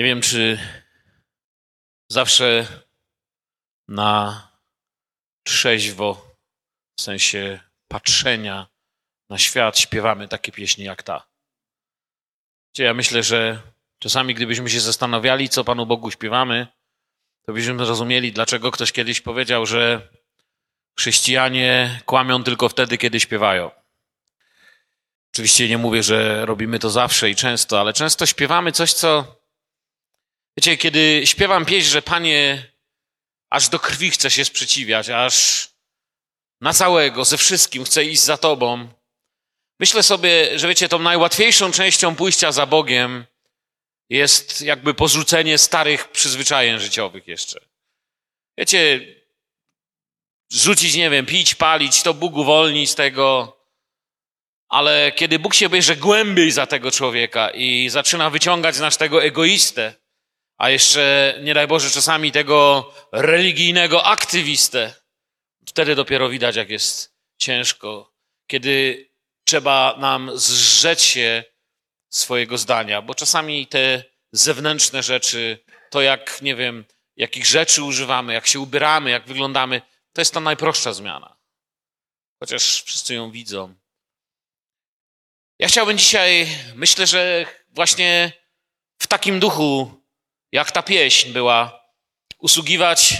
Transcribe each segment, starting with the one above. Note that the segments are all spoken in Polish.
Nie wiem, czy zawsze na trzeźwo, w sensie patrzenia na świat, śpiewamy takie pieśni jak ta. Ja myślę, że czasami, gdybyśmy się zastanawiali, co Panu Bogu śpiewamy, to byśmy zrozumieli, dlaczego ktoś kiedyś powiedział, że chrześcijanie kłamią tylko wtedy, kiedy śpiewają. Oczywiście nie mówię, że robimy to zawsze i często, ale często śpiewamy coś, co. Wiecie, kiedy śpiewam pieśń, że Panie, aż do krwi chcę się sprzeciwiać, aż na całego, ze wszystkim chcę iść za Tobą. Myślę sobie, że wiecie, tą najłatwiejszą częścią pójścia za Bogiem jest jakby porzucenie starych przyzwyczajeń życiowych jeszcze. Wiecie, rzucić, nie wiem, pić, palić, to Bóg uwolni z tego. Ale kiedy Bóg się bierze głębiej za tego człowieka i zaczyna wyciągać z nas tego egoistę, a jeszcze, nie daj Boże, czasami tego religijnego aktywistę, wtedy dopiero widać, jak jest ciężko, kiedy trzeba nam zrzeć się swojego zdania, bo czasami te zewnętrzne rzeczy, to jak, nie wiem, jakich rzeczy używamy, jak się ubieramy, jak wyglądamy, to jest ta najprostsza zmiana. Chociaż wszyscy ją widzą. Ja chciałbym dzisiaj, myślę, że właśnie w takim duchu, jak ta pieśń była, usługiwać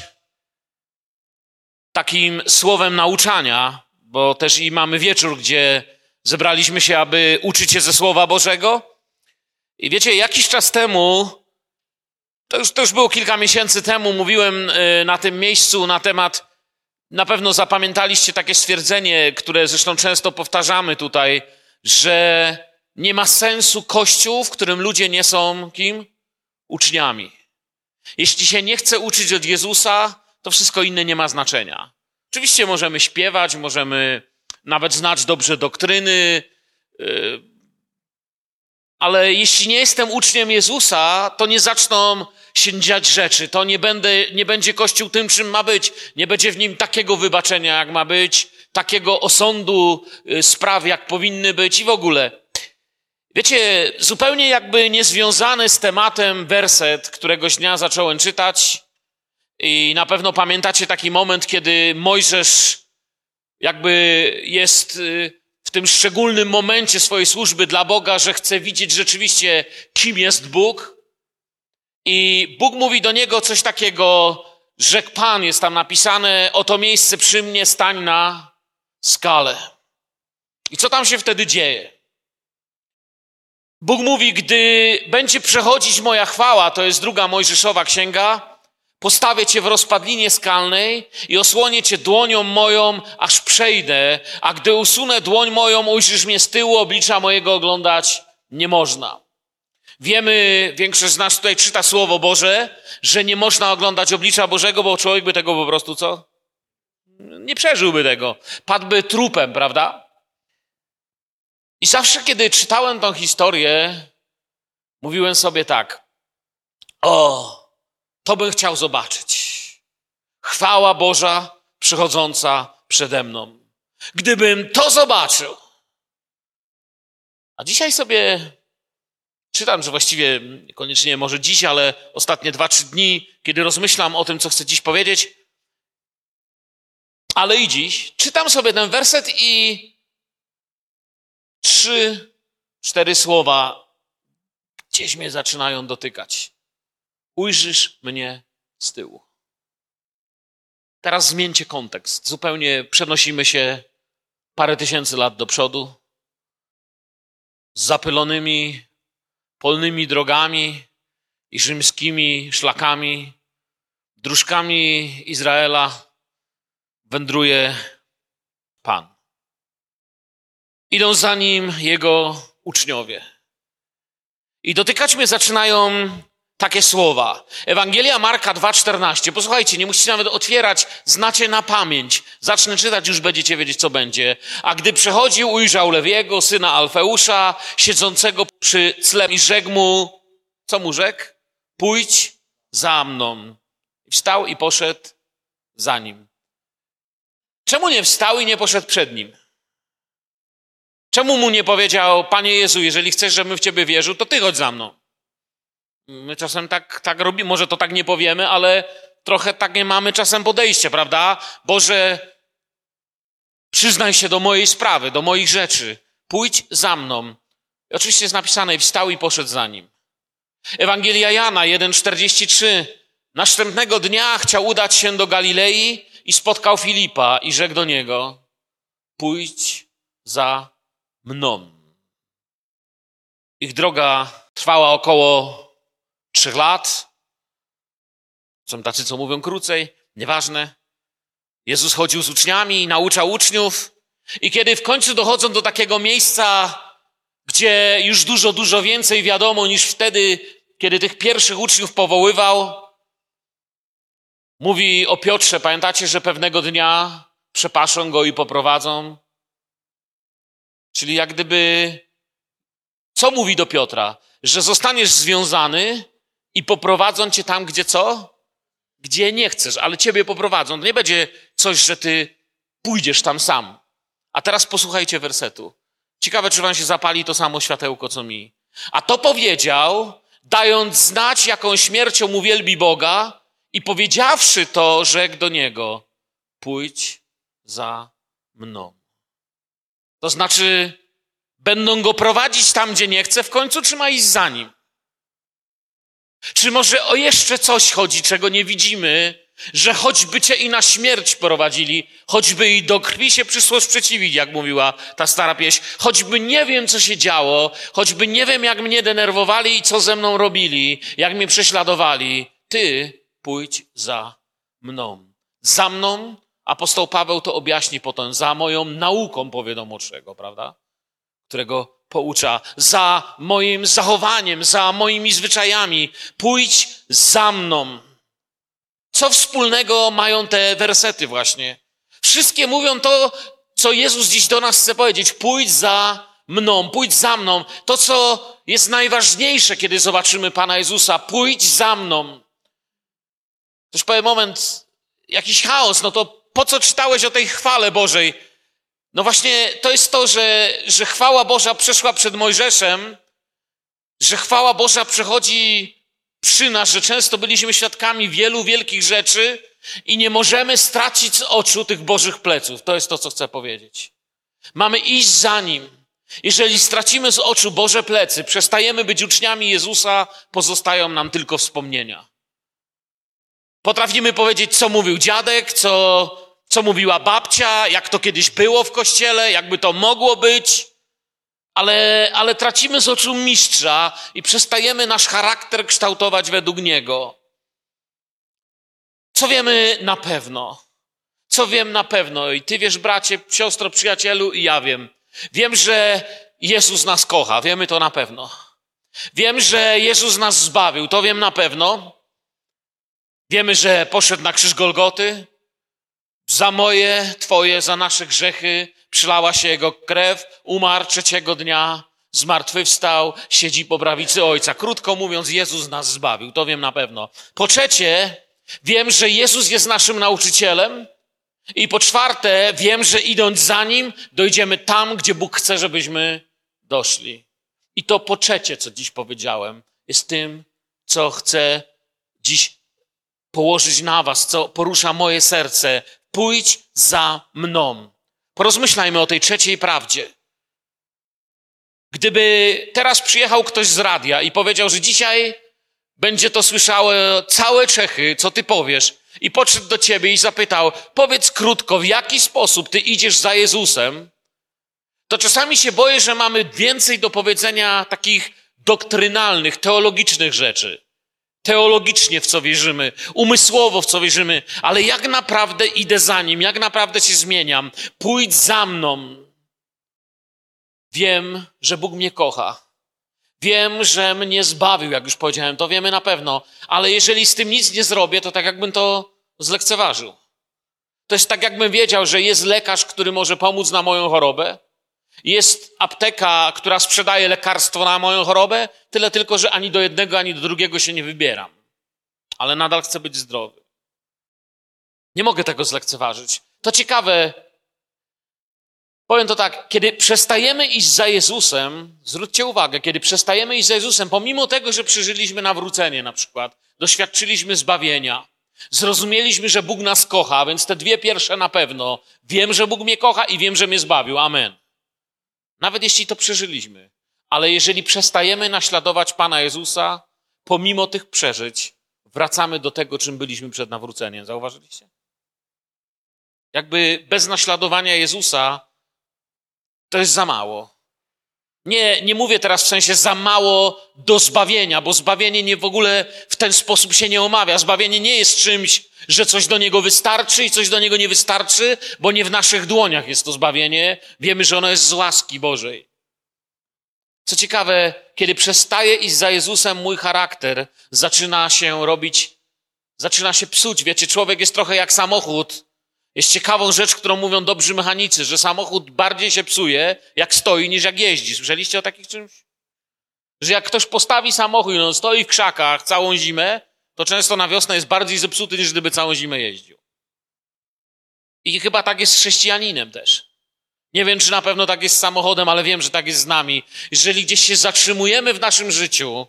takim słowem nauczania, bo też i mamy wieczór, gdzie zebraliśmy się, aby uczyć się ze Słowa Bożego. I wiecie, jakiś czas temu, to już, to już było kilka miesięcy temu, mówiłem y, na tym miejscu na temat, na pewno zapamiętaliście takie stwierdzenie, które zresztą często powtarzamy tutaj, że nie ma sensu kościół, w którym ludzie nie są kim? Uczniami. Jeśli się nie chce uczyć od Jezusa, to wszystko inne nie ma znaczenia. Oczywiście możemy śpiewać, możemy nawet znać dobrze doktryny, yy, ale jeśli nie jestem uczniem Jezusa, to nie zaczną się dziać rzeczy. To nie, będę, nie będzie Kościół tym, czym ma być. Nie będzie w nim takiego wybaczenia, jak ma być, takiego osądu yy, spraw, jak powinny być i w ogóle. Wiecie, zupełnie jakby niezwiązany z tematem werset, któregoś dnia zacząłem czytać, i na pewno pamiętacie taki moment, kiedy Mojżesz jakby jest y, w tym szczególnym momencie swojej służby dla Boga, że chce widzieć rzeczywiście, kim jest Bóg. I Bóg mówi do niego coś takiego, rzekł Pan, jest tam napisane, oto miejsce przy mnie, stań na skalę. I co tam się wtedy dzieje? Bóg mówi, gdy będzie przechodzić moja chwała, to jest druga Mojżeszowa księga, Postawię cię w rozpadlinie skalnej i osłonię cię dłonią moją, aż przejdę, a gdy usunę dłoń moją, ujrzysz mnie z tyłu, oblicza mojego oglądać nie można. Wiemy, większość z nas tutaj czyta Słowo Boże, że nie można oglądać oblicza Bożego, bo człowiek by tego po prostu co? Nie przeżyłby tego. Padłby trupem, prawda? I zawsze, kiedy czytałem tą historię, mówiłem sobie tak. O, to bym chciał zobaczyć. Chwała Boża przychodząca przede mną. Gdybym to zobaczył. A dzisiaj sobie czytam, że właściwie niekoniecznie może dziś, ale ostatnie dwa, trzy dni, kiedy rozmyślam o tym, co chcę dziś powiedzieć, ale i dziś, czytam sobie ten werset i trzy, cztery słowa gdzieś mnie zaczynają dotykać ujrzysz mnie z tyłu. Teraz zmieńcie kontekst. Zupełnie przenosimy się parę tysięcy lat do przodu. Z zapylonymi polnymi drogami i rzymskimi szlakami, dróżkami Izraela wędruje Pan. Idą za nim jego uczniowie. I dotykać mnie zaczynają takie słowa. Ewangelia Marka 2,14. Posłuchajcie, nie musicie nawet otwierać, znacie na pamięć. Zacznę czytać, już będziecie wiedzieć, co będzie. A gdy przechodził, ujrzał Lewiego, syna Alfeusza, siedzącego przy cle i rzekł mu, co mu rzekł? Pójdź za mną. Wstał i poszedł za nim. Czemu nie wstał i nie poszedł przed nim? Czemu mu nie powiedział, Panie Jezu, jeżeli chcesz, żebym w Ciebie wierzył, to Ty chodź za mną? My czasem tak, tak robimy, może to tak nie powiemy, ale trochę tak nie mamy czasem podejście, prawda? Boże, przyznaj się do mojej sprawy, do moich rzeczy. Pójdź za mną. I oczywiście jest napisane, i wstał i poszedł za nim. Ewangelia Jana 1,43. Następnego dnia chciał udać się do Galilei i spotkał Filipa i rzekł do niego: Pójdź za mną. Ich droga trwała około trzech lat. Są tacy, co mówią krócej, nieważne. Jezus chodził z uczniami, nauczał uczniów, i kiedy w końcu dochodzą do takiego miejsca, gdzie już dużo, dużo więcej wiadomo niż wtedy, kiedy tych pierwszych uczniów powoływał, mówi o Piotrze. Pamiętacie, że pewnego dnia przepaszą go i poprowadzą? Czyli jak gdyby, co mówi do Piotra? Że zostaniesz związany i poprowadzą cię tam, gdzie co? Gdzie nie chcesz, ale ciebie poprowadzą. To nie będzie coś, że ty pójdziesz tam sam. A teraz posłuchajcie wersetu. Ciekawe, czy wam się zapali to samo światełko, co mi. A to powiedział, dając znać, jaką śmiercią mu wielbi Boga i powiedziawszy to, rzekł do niego, pójdź za mną. To znaczy, będą go prowadzić tam, gdzie nie chce, w końcu czy ma iść za nim? Czy może o jeszcze coś chodzi, czego nie widzimy, że choćby cię i na śmierć prowadzili, choćby i do krwi się przyszło sprzeciwić, jak mówiła ta stara pieśń, choćby nie wiem, co się działo, choćby nie wiem, jak mnie denerwowali i co ze mną robili, jak mnie prześladowali, ty pójdź za mną. Za mną apostoł Paweł to objaśni potem, za moją nauką, powie do młodszego, prawda? Którego poucza, za moim zachowaniem, za moimi zwyczajami. Pójdź za mną. Co wspólnego mają te wersety właśnie? Wszystkie mówią to, co Jezus dziś do nas chce powiedzieć. Pójdź za mną, pójdź za mną. To, co jest najważniejsze, kiedy zobaczymy Pana Jezusa. Pójdź za mną. Ktoś powie, moment, jakiś chaos, no to po co czytałeś o tej chwale Bożej? No właśnie to jest to, że, że chwała Boża przeszła przed Mojżeszem, że chwała Boża przechodzi przy nas, że często byliśmy świadkami wielu wielkich rzeczy i nie możemy stracić z oczu tych Bożych pleców. To jest to, co chcę powiedzieć. Mamy iść za Nim. Jeżeli stracimy z oczu Boże plecy, przestajemy być uczniami Jezusa, pozostają nam tylko wspomnienia. Potrafimy powiedzieć, co mówił dziadek, co, co mówiła babcia, jak to kiedyś było w kościele, jakby to mogło być ale, ale tracimy z oczu mistrza i przestajemy nasz charakter kształtować według niego. Co wiemy na pewno? Co wiem na pewno? I ty wiesz, bracie, siostro, przyjacielu, i ja wiem. Wiem, że Jezus nas kocha, wiemy to na pewno. Wiem, że Jezus nas zbawił, to wiem na pewno. Wiemy, że poszedł na krzyż Golgoty za moje, Twoje, za nasze grzechy, przylała się jego krew, umarł trzeciego dnia, zmartwychwstał, siedzi po prawicy Ojca. Krótko mówiąc, Jezus nas zbawił, to wiem na pewno. Po trzecie, wiem, że Jezus jest naszym nauczycielem. I po czwarte, wiem, że idąc za Nim, dojdziemy tam, gdzie Bóg chce, żebyśmy doszli. I to po trzecie, co dziś powiedziałem, jest tym, co chcę dziś położyć na Was, co porusza moje serce. Pójdź za mną. Porozmyślajmy o tej trzeciej prawdzie. Gdyby teraz przyjechał ktoś z radia i powiedział, że dzisiaj będzie to słyszało całe Czechy, co ty powiesz, i podszedł do ciebie i zapytał, powiedz krótko, w jaki sposób ty idziesz za Jezusem, to czasami się boję, że mamy więcej do powiedzenia takich doktrynalnych, teologicznych rzeczy teologicznie w co wierzymy, umysłowo w co wierzymy, ale jak naprawdę idę za nim, jak naprawdę się zmieniam. Pójdź za mną. Wiem, że Bóg mnie kocha. Wiem, że mnie zbawił, jak już powiedziałem, to wiemy na pewno, ale jeżeli z tym nic nie zrobię, to tak jakbym to zlekceważył. To jest tak, jakbym wiedział, że jest lekarz, który może pomóc na moją chorobę, jest apteka, która sprzedaje lekarstwo na moją chorobę, tyle tylko, że ani do jednego, ani do drugiego się nie wybieram. Ale nadal chcę być zdrowy. Nie mogę tego zlekceważyć. To ciekawe. Powiem to tak, kiedy przestajemy iść za Jezusem, zwróćcie uwagę, kiedy przestajemy iść za Jezusem, pomimo tego, że przeżyliśmy nawrócenie na przykład, doświadczyliśmy zbawienia, zrozumieliśmy, że Bóg nas kocha, więc te dwie pierwsze na pewno. Wiem, że Bóg mnie kocha i wiem, że mnie zbawił. Amen. Nawet jeśli to przeżyliśmy. Ale jeżeli przestajemy naśladować Pana Jezusa, pomimo tych przeżyć, wracamy do tego, czym byliśmy przed nawróceniem. Zauważyliście? Jakby bez naśladowania Jezusa to jest za mało. Nie, nie mówię teraz w sensie za mało do zbawienia, bo zbawienie nie w ogóle w ten sposób się nie omawia. Zbawienie nie jest czymś, że coś do niego wystarczy i coś do niego nie wystarczy, bo nie w naszych dłoniach jest to zbawienie. Wiemy, że ono jest z łaski Bożej. Co ciekawe, kiedy przestaje iść za Jezusem, mój charakter zaczyna się robić, zaczyna się psuć. Wiecie, człowiek jest trochę jak samochód. Jest ciekawą rzecz, którą mówią dobrzy mechanicy, że samochód bardziej się psuje, jak stoi, niż jak jeździ. Słyszeliście o takich czymś? Że jak ktoś postawi samochód on stoi w krzakach całą zimę, to często na wiosnę jest bardziej zepsuty, niż gdyby całą zimę jeździł. I chyba tak jest z chrześcijaninem też. Nie wiem, czy na pewno tak jest z samochodem, ale wiem, że tak jest z nami. Jeżeli gdzieś się zatrzymujemy w naszym życiu,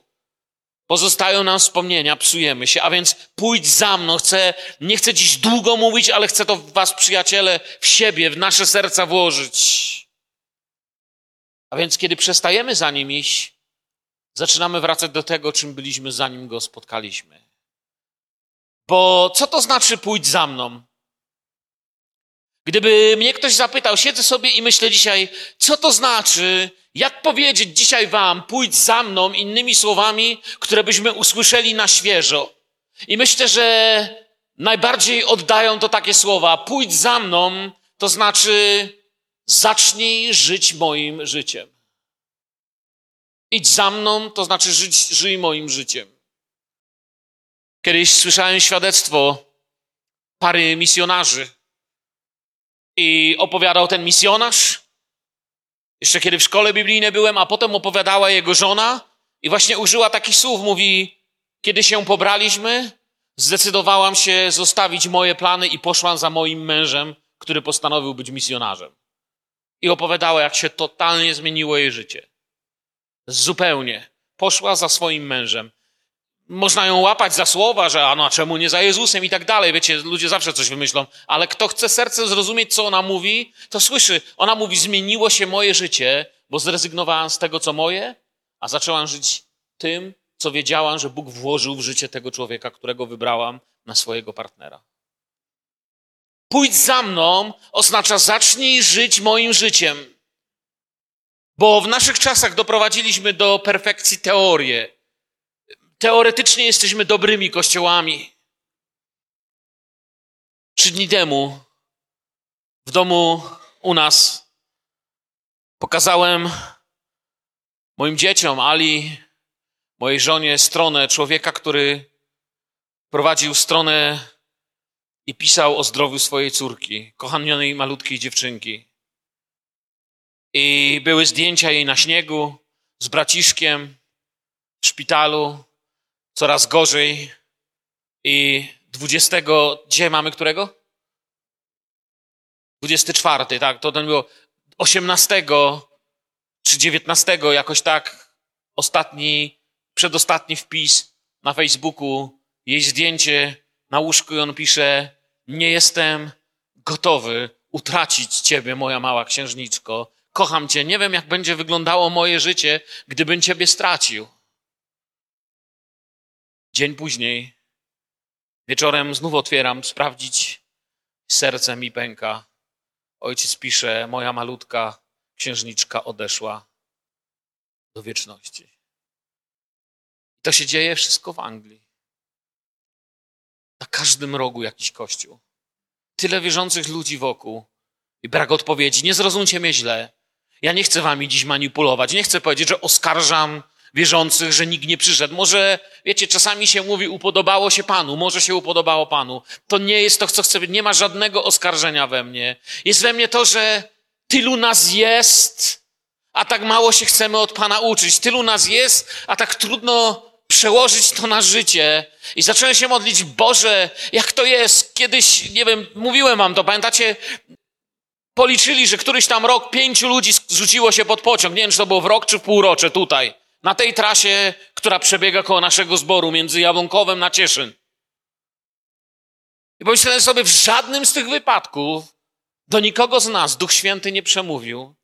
pozostają nam wspomnienia, psujemy się, a więc pójdź za mną. Chcę, nie chcę dziś długo mówić, ale chcę to w was, przyjaciele, w siebie, w nasze serca włożyć. A więc, kiedy przestajemy za nim iść, zaczynamy wracać do tego, czym byliśmy, zanim go spotkaliśmy. Bo co to znaczy pójdź za mną? Gdyby mnie ktoś zapytał, siedzę sobie i myślę dzisiaj, co to znaczy, jak powiedzieć dzisiaj wam, pójdź za mną, innymi słowami, które byśmy usłyszeli na świeżo. I myślę, że najbardziej oddają to takie słowa, pójdź za mną, to znaczy zacznij żyć moim życiem. Idź za mną, to znaczy żyć, żyj moim życiem. Kiedyś słyszałem świadectwo pary misjonarzy, i opowiadał ten misjonarz, jeszcze kiedy w szkole biblijnej byłem, a potem opowiadała jego żona i właśnie użyła takich słów, mówi, kiedy się pobraliśmy, zdecydowałam się zostawić moje plany i poszłam za moim mężem, który postanowił być misjonarzem. I opowiadała, jak się totalnie zmieniło jej życie. Zupełnie. Poszła za swoim mężem. Można ją łapać za słowa, że a no, a czemu nie za Jezusem i tak dalej. Wiecie, ludzie zawsze coś wymyślą, ale kto chce sercem zrozumieć, co ona mówi, to słyszy. Ona mówi, zmieniło się moje życie, bo zrezygnowałam z tego, co moje, a zaczęłam żyć tym, co wiedziałam, że Bóg włożył w życie tego człowieka, którego wybrałam na swojego partnera. Pójdź za mną oznacza zacznij żyć moim życiem. Bo w naszych czasach doprowadziliśmy do perfekcji teorię teoretycznie jesteśmy dobrymi kościołami. Trzy dni temu w domu u nas pokazałem moim dzieciom, Ali, mojej żonie, stronę człowieka, który prowadził stronę i pisał o zdrowiu swojej córki, kochanionej malutkiej dziewczynki. I były zdjęcia jej na śniegu z braciszkiem w szpitalu coraz gorzej i 20, dzisiaj mamy którego? 24, tak, to ten było 18 czy 19 jakoś tak, ostatni, przedostatni wpis na Facebooku, jej zdjęcie na łóżku i on pisze, nie jestem gotowy utracić ciebie, moja mała księżniczko. Kocham cię, nie wiem jak będzie wyglądało moje życie, gdybym ciebie stracił. Dzień później, wieczorem znów otwieram, sprawdzić, serce mi pęka. Ojciec pisze, moja malutka księżniczka odeszła do wieczności. To się dzieje wszystko w Anglii. Na każdym rogu jakiś kościół. Tyle wierzących ludzi wokół i brak odpowiedzi. Nie zrozumcie mnie źle. Ja nie chcę wami dziś manipulować. Nie chcę powiedzieć, że oskarżam wierzących, że nikt nie przyszedł. Może, wiecie, czasami się mówi, upodobało się Panu, może się upodobało Panu. To nie jest to, co chcę, nie ma żadnego oskarżenia we mnie. Jest we mnie to, że tylu nas jest, a tak mało się chcemy od Pana uczyć. Tylu nas jest, a tak trudno przełożyć to na życie. I zacząłem się modlić, Boże, jak to jest? Kiedyś, nie wiem, mówiłem wam to, pamiętacie, Policzyli, że któryś tam rok pięciu ludzi zrzuciło się pod pociąg. Nie wiem, czy to było w rok czy w półrocze tutaj. Na tej trasie, która przebiega koło naszego zboru między Jabłonkowem na Cieszyn. I pomyślałem sobie, w żadnym z tych wypadków do nikogo z nas Duch Święty nie przemówił,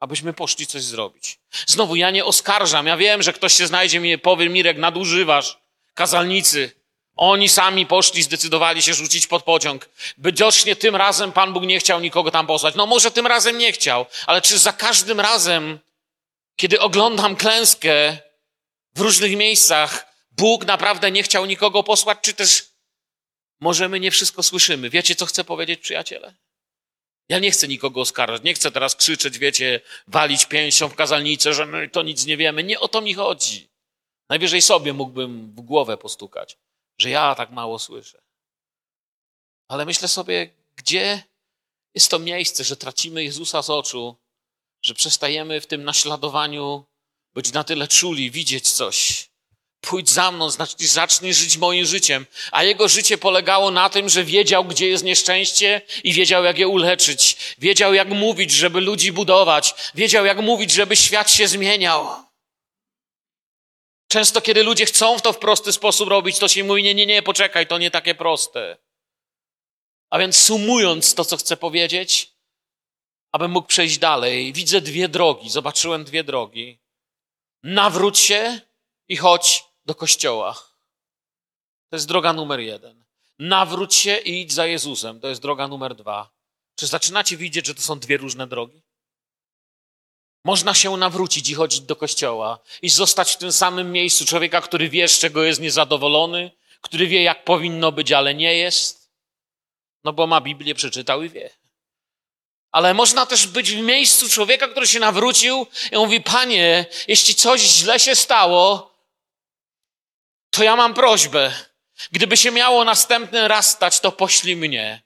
abyśmy poszli coś zrobić. Znowu, ja nie oskarżam. Ja wiem, że ktoś się znajdzie mi powie, Mirek, nadużywasz. Kazalnicy. Oni sami poszli, zdecydowali się rzucić pod pociąg. Widocznie tym razem Pan Bóg nie chciał nikogo tam posłać. No może tym razem nie chciał, ale czy za każdym razem, kiedy oglądam klęskę w różnych miejscach, Bóg naprawdę nie chciał nikogo posłać, czy też może my nie wszystko słyszymy? Wiecie, co chcę powiedzieć, przyjaciele? Ja nie chcę nikogo oskarżać, nie chcę teraz krzyczeć, wiecie, walić pięścią w kazalnicę, że my to nic nie wiemy. Nie o to mi chodzi. Najwyżej sobie mógłbym w głowę postukać, że ja tak mało słyszę. Ale myślę sobie, gdzie jest to miejsce, że tracimy Jezusa z oczu, że przestajemy w tym naśladowaniu być na tyle czuli, widzieć coś. Pójdź za mną, znaczy zacznij żyć moim życiem. A jego życie polegało na tym, że wiedział, gdzie jest nieszczęście i wiedział, jak je uleczyć. Wiedział, jak mówić, żeby ludzi budować. Wiedział, jak mówić, żeby świat się zmieniał. Często, kiedy ludzie chcą w to w prosty sposób robić, to się mówi, nie, nie, nie, poczekaj, to nie takie proste. A więc sumując to, co chcę powiedzieć, abym mógł przejść dalej, widzę dwie drogi, zobaczyłem dwie drogi. Nawróć się i chodź do kościoła. To jest droga numer jeden. Nawróć się i idź za Jezusem. To jest droga numer dwa. Czy zaczynacie widzieć, że to są dwie różne drogi? Można się nawrócić i chodzić do kościoła i zostać w tym samym miejscu człowieka, który wie, z czego jest niezadowolony, który wie, jak powinno być, ale nie jest. No bo ma Biblię, przeczytał i wie. Ale można też być w miejscu człowieka, który się nawrócił i mówi: Panie, jeśli coś źle się stało, to ja mam prośbę. Gdyby się miało następny raz stać, to poślij mnie.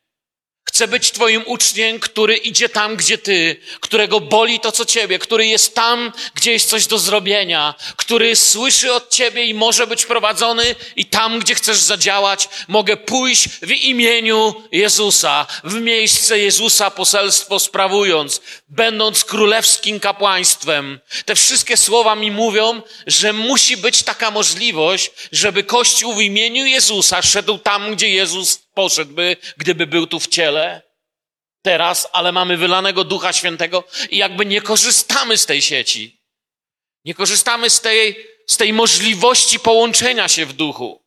Chcę być Twoim uczniem, który idzie tam, gdzie Ty, którego boli to, co Ciebie, który jest tam, gdzie jest coś do zrobienia, który słyszy od Ciebie i może być prowadzony i tam, gdzie chcesz zadziałać, mogę pójść w imieniu Jezusa, w miejsce Jezusa poselstwo sprawując, będąc królewskim kapłaństwem. Te wszystkie słowa mi mówią, że musi być taka możliwość, żeby Kościół w imieniu Jezusa szedł tam, gdzie Jezus poszedłby, gdyby był tu w ciele teraz, ale mamy wylanego Ducha Świętego i jakby nie korzystamy z tej sieci. Nie korzystamy z tej, z tej możliwości połączenia się w duchu.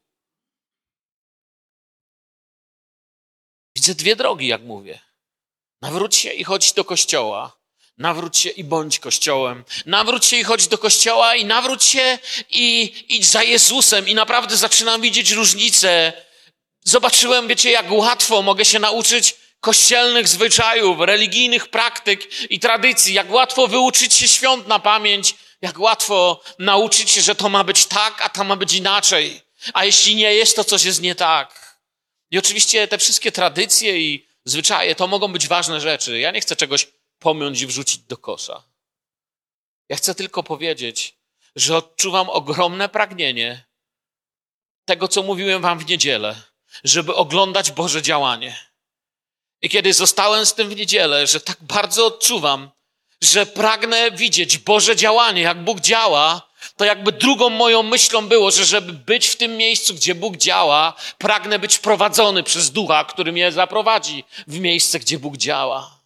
Widzę dwie drogi, jak mówię. Nawróć się i chodź do kościoła. Nawróć się i bądź kościołem. Nawróć się i chodź do kościoła i nawróć się i idź za Jezusem. I naprawdę zaczynam widzieć różnicę Zobaczyłem, wiecie, jak łatwo mogę się nauczyć kościelnych zwyczajów, religijnych praktyk i tradycji, jak łatwo wyuczyć się świąt na pamięć, jak łatwo nauczyć się, że to ma być tak, a to ma być inaczej. A jeśli nie jest, to coś jest nie tak. I oczywiście te wszystkie tradycje i zwyczaje to mogą być ważne rzeczy. Ja nie chcę czegoś pomiąć i wrzucić do kosza. Ja chcę tylko powiedzieć, że odczuwam ogromne pragnienie tego, co mówiłem wam w niedzielę żeby oglądać Boże działanie. I kiedy zostałem z tym w niedzielę, że tak bardzo odczuwam, że pragnę widzieć Boże działanie, jak Bóg działa, to jakby drugą moją myślą było, że żeby być w tym miejscu, gdzie Bóg działa, pragnę być prowadzony przez Ducha, który mnie zaprowadzi w miejsce, gdzie Bóg działa.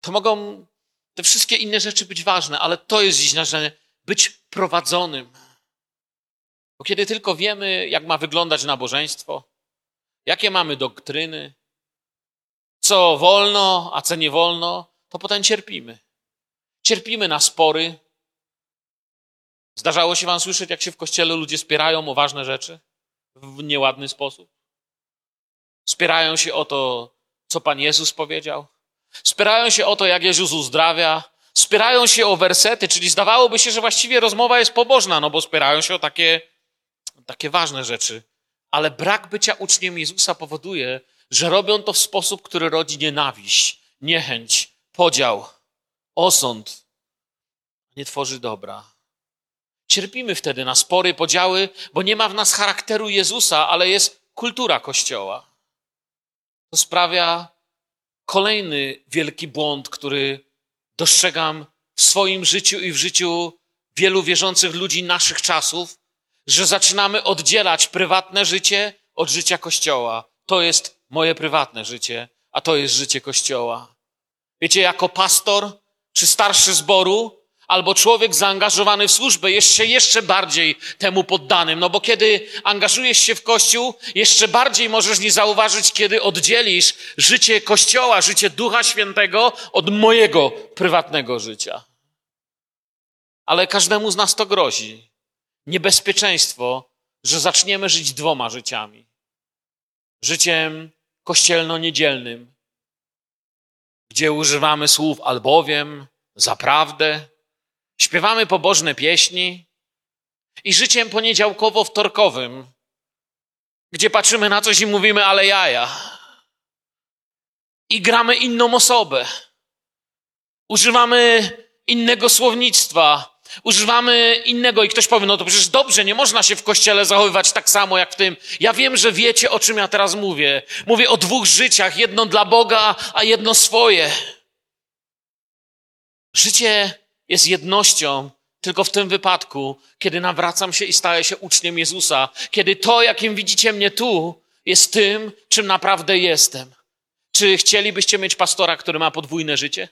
To mogą te wszystkie inne rzeczy być ważne, ale to jest dziś nasze być prowadzonym. Bo kiedy tylko wiemy, jak ma wyglądać nabożeństwo, jakie mamy doktryny, co wolno, a co nie wolno, to potem cierpimy. Cierpimy na spory. Zdarzało się wam słyszeć, jak się w kościele ludzie spierają o ważne rzeczy w nieładny sposób? Spierają się o to, co Pan Jezus powiedział. Spierają się o to, jak Jezus uzdrawia. Spierają się o wersety, czyli zdawałoby się, że właściwie rozmowa jest pobożna, no bo spierają się o takie takie ważne rzeczy, ale brak bycia uczniem Jezusa powoduje, że robią to w sposób, który rodzi nienawiść, niechęć, podział, osąd, nie tworzy dobra. Cierpimy wtedy na spory, podziały, bo nie ma w nas charakteru Jezusa, ale jest kultura Kościoła. To sprawia kolejny wielki błąd, który dostrzegam w swoim życiu i w życiu wielu wierzących ludzi naszych czasów, że zaczynamy oddzielać prywatne życie od życia Kościoła. To jest moje prywatne życie, a to jest życie Kościoła. Wiecie, jako pastor czy starszy zboru, albo człowiek zaangażowany w służbę jest się jeszcze bardziej temu poddanym. No bo kiedy angażujesz się w Kościół, jeszcze bardziej możesz nie zauważyć, kiedy oddzielisz życie Kościoła, życie Ducha Świętego od mojego prywatnego życia. Ale każdemu z nas to grozi. Niebezpieczeństwo, że zaczniemy żyć dwoma życiami. Życiem kościelno-niedzielnym, gdzie używamy słów albowiem, zaprawdę, śpiewamy pobożne pieśni i życiem poniedziałkowo-wtorkowym, gdzie patrzymy na coś i mówimy ale jaja. I gramy inną osobę. Używamy innego słownictwa, używamy innego i ktoś powie, no to przecież dobrze, nie można się w kościele zachowywać tak samo jak w tym. Ja wiem, że wiecie, o czym ja teraz mówię. Mówię o dwóch życiach, jedno dla Boga, a jedno swoje. Życie jest jednością tylko w tym wypadku, kiedy nawracam się i staję się uczniem Jezusa, kiedy to, jakim widzicie mnie tu, jest tym, czym naprawdę jestem. Czy chcielibyście mieć pastora, który ma podwójne życie?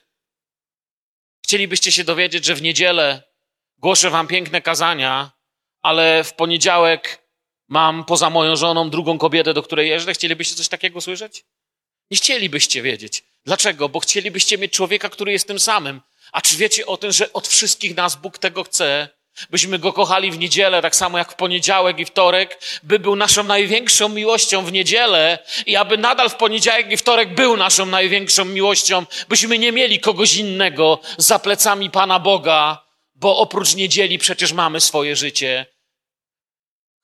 Chcielibyście się dowiedzieć, że w niedzielę głoszę wam piękne kazania, ale w poniedziałek mam poza moją żoną drugą kobietę, do której jeżdżę? Chcielibyście coś takiego słyszeć? Nie chcielibyście wiedzieć. Dlaczego? Bo chcielibyście mieć człowieka, który jest tym samym, a czy wiecie o tym, że od wszystkich nas Bóg tego chce? Byśmy go kochali w niedzielę, tak samo jak w poniedziałek i wtorek, by był naszą największą miłością w niedzielę i aby nadal w poniedziałek i wtorek był naszą największą miłością, byśmy nie mieli kogoś innego za plecami Pana Boga, bo oprócz niedzieli przecież mamy swoje życie.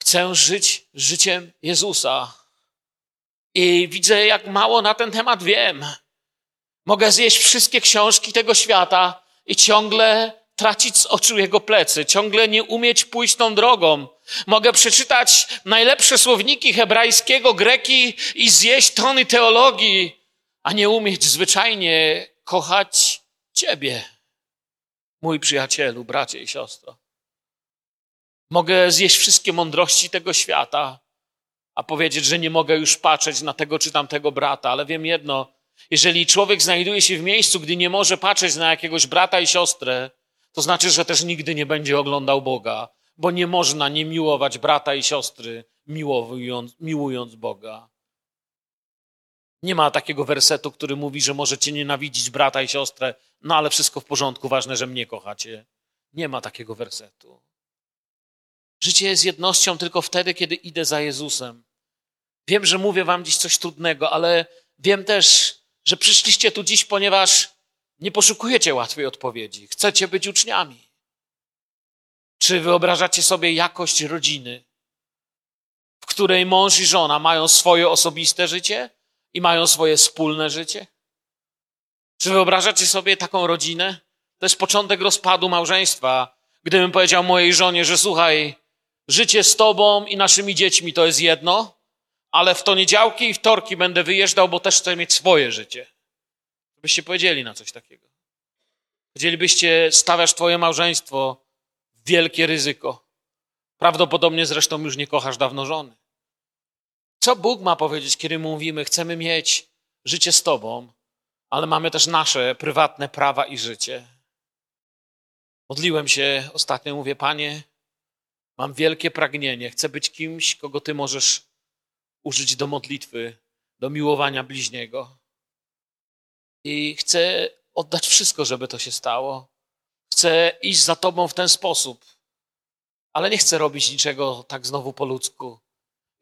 Chcę żyć życiem Jezusa. I widzę, jak mało na ten temat wiem. Mogę zjeść wszystkie książki tego świata i ciągle tracić z oczu jego plecy, ciągle nie umieć pójść tą drogą. Mogę przeczytać najlepsze słowniki hebrajskiego, greki i zjeść tony teologii, a nie umieć zwyczajnie kochać Ciebie, mój przyjacielu, bracie i siostro. Mogę zjeść wszystkie mądrości tego świata, a powiedzieć, że nie mogę już patrzeć na tego czy tamtego brata, ale wiem jedno, jeżeli człowiek znajduje się w miejscu, gdy nie może patrzeć na jakiegoś brata i siostrę, to znaczy, że też nigdy nie będzie oglądał Boga, bo nie można nie miłować brata i siostry, miłując, miłując Boga. Nie ma takiego wersetu, który mówi, że możecie nienawidzić brata i siostrę, no ale wszystko w porządku, ważne, że mnie kochacie. Nie ma takiego wersetu. Życie jest jednością tylko wtedy, kiedy idę za Jezusem. Wiem, że mówię wam dziś coś trudnego, ale wiem też, że przyszliście tu dziś, ponieważ nie poszukujecie łatwej odpowiedzi. Chcecie być uczniami. Czy wyobrażacie sobie jakość rodziny, w której mąż i żona mają swoje osobiste życie i mają swoje wspólne życie? Czy wyobrażacie sobie taką rodzinę? To jest początek rozpadu małżeństwa. Gdybym powiedział mojej żonie, że słuchaj, życie z tobą i naszymi dziećmi to jest jedno, ale w poniedziałki i wtorki będę wyjeżdżał, bo też chcę mieć swoje życie. Byście powiedzieli na coś takiego. Chcielibyście stawiać twoje małżeństwo w wielkie ryzyko. Prawdopodobnie zresztą już nie kochasz dawno żony. Co Bóg ma powiedzieć, kiedy mówimy, chcemy mieć życie z Tobą, ale mamy też nasze prywatne prawa i życie? Modliłem się ostatnio, mówię, Panie, mam wielkie pragnienie, chcę być kimś, kogo Ty możesz użyć do modlitwy, do miłowania bliźniego. I chcę oddać wszystko, żeby to się stało. Chcę iść za Tobą w ten sposób, ale nie chcę robić niczego tak znowu po ludzku.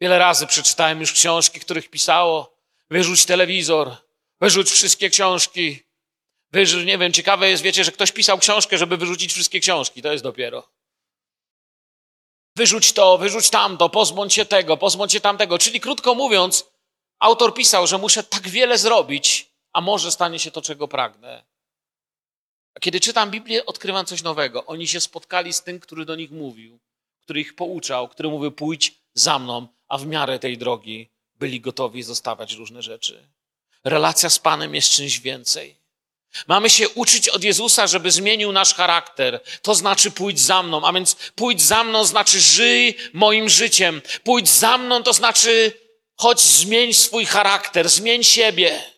Wiele razy przeczytałem już książki, których pisało: wyrzuć telewizor, wyrzuć wszystkie książki. Wyrzuć, nie wiem, ciekawe jest, wiecie, że ktoś pisał książkę, żeby wyrzucić wszystkie książki. To jest dopiero. Wyrzuć to, wyrzuć tamto, pozbądź się tego, pozbądź się tamtego. Czyli krótko mówiąc, autor pisał, że muszę tak wiele zrobić, a może stanie się to, czego pragnę. A kiedy czytam Biblię, odkrywam coś nowego. Oni się spotkali z tym, który do nich mówił, który ich pouczał, który mówił: pójdź za mną, a w miarę tej drogi byli gotowi zostawać różne rzeczy. Relacja z Panem jest czymś więcej. Mamy się uczyć od Jezusa, żeby zmienił nasz charakter. To znaczy pójdź za mną. A więc pójdź za mną znaczy żyj moim życiem. Pójdź za mną to znaczy chodź zmień swój charakter, zmień siebie.